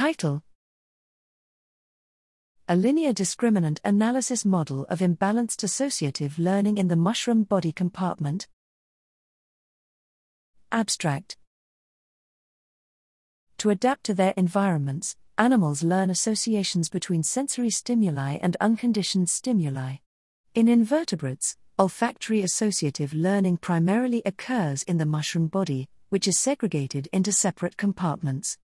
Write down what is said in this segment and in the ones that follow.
Title A linear discriminant analysis model of imbalanced associative learning in the mushroom body compartment. Abstract To adapt to their environments, animals learn associations between sensory stimuli and unconditioned stimuli. In invertebrates, olfactory associative learning primarily occurs in the mushroom body, which is segregated into separate compartments.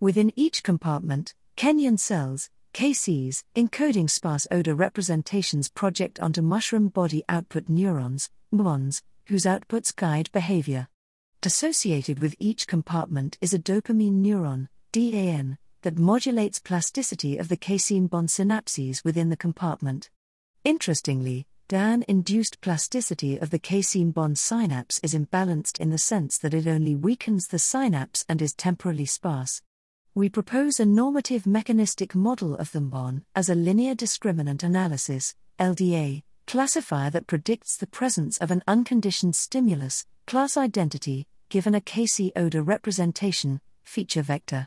Within each compartment, Kenyon cells, KCs, encoding sparse odor representations project onto mushroom body output neurons, MBONs, whose outputs guide behavior. Associated with each compartment is a dopamine neuron, DAN, that modulates plasticity of the KC-MBON synapses within the compartment. Interestingly, DAN induced plasticity of the KC-MBON synapse is imbalanced in the sense that it only weakens the synapse and is temporally sparse. We propose a normative mechanistic model of the MBON as a linear discriminant analysis, LDA, classifier that predicts the presence of an unconditioned stimulus, class identity, given a KC odor representation, feature vector.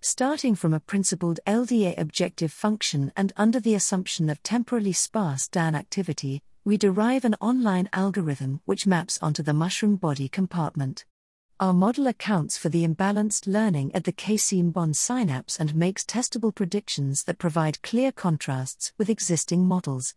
Starting from a principled LDA objective function and under the assumption of temporally sparse DAN activity, we derive an online algorithm which maps onto the mushroom body compartment. Our model accounts for the imbalanced learning at the KC-MBON synapse and makes testable predictions that provide clear contrasts with existing models.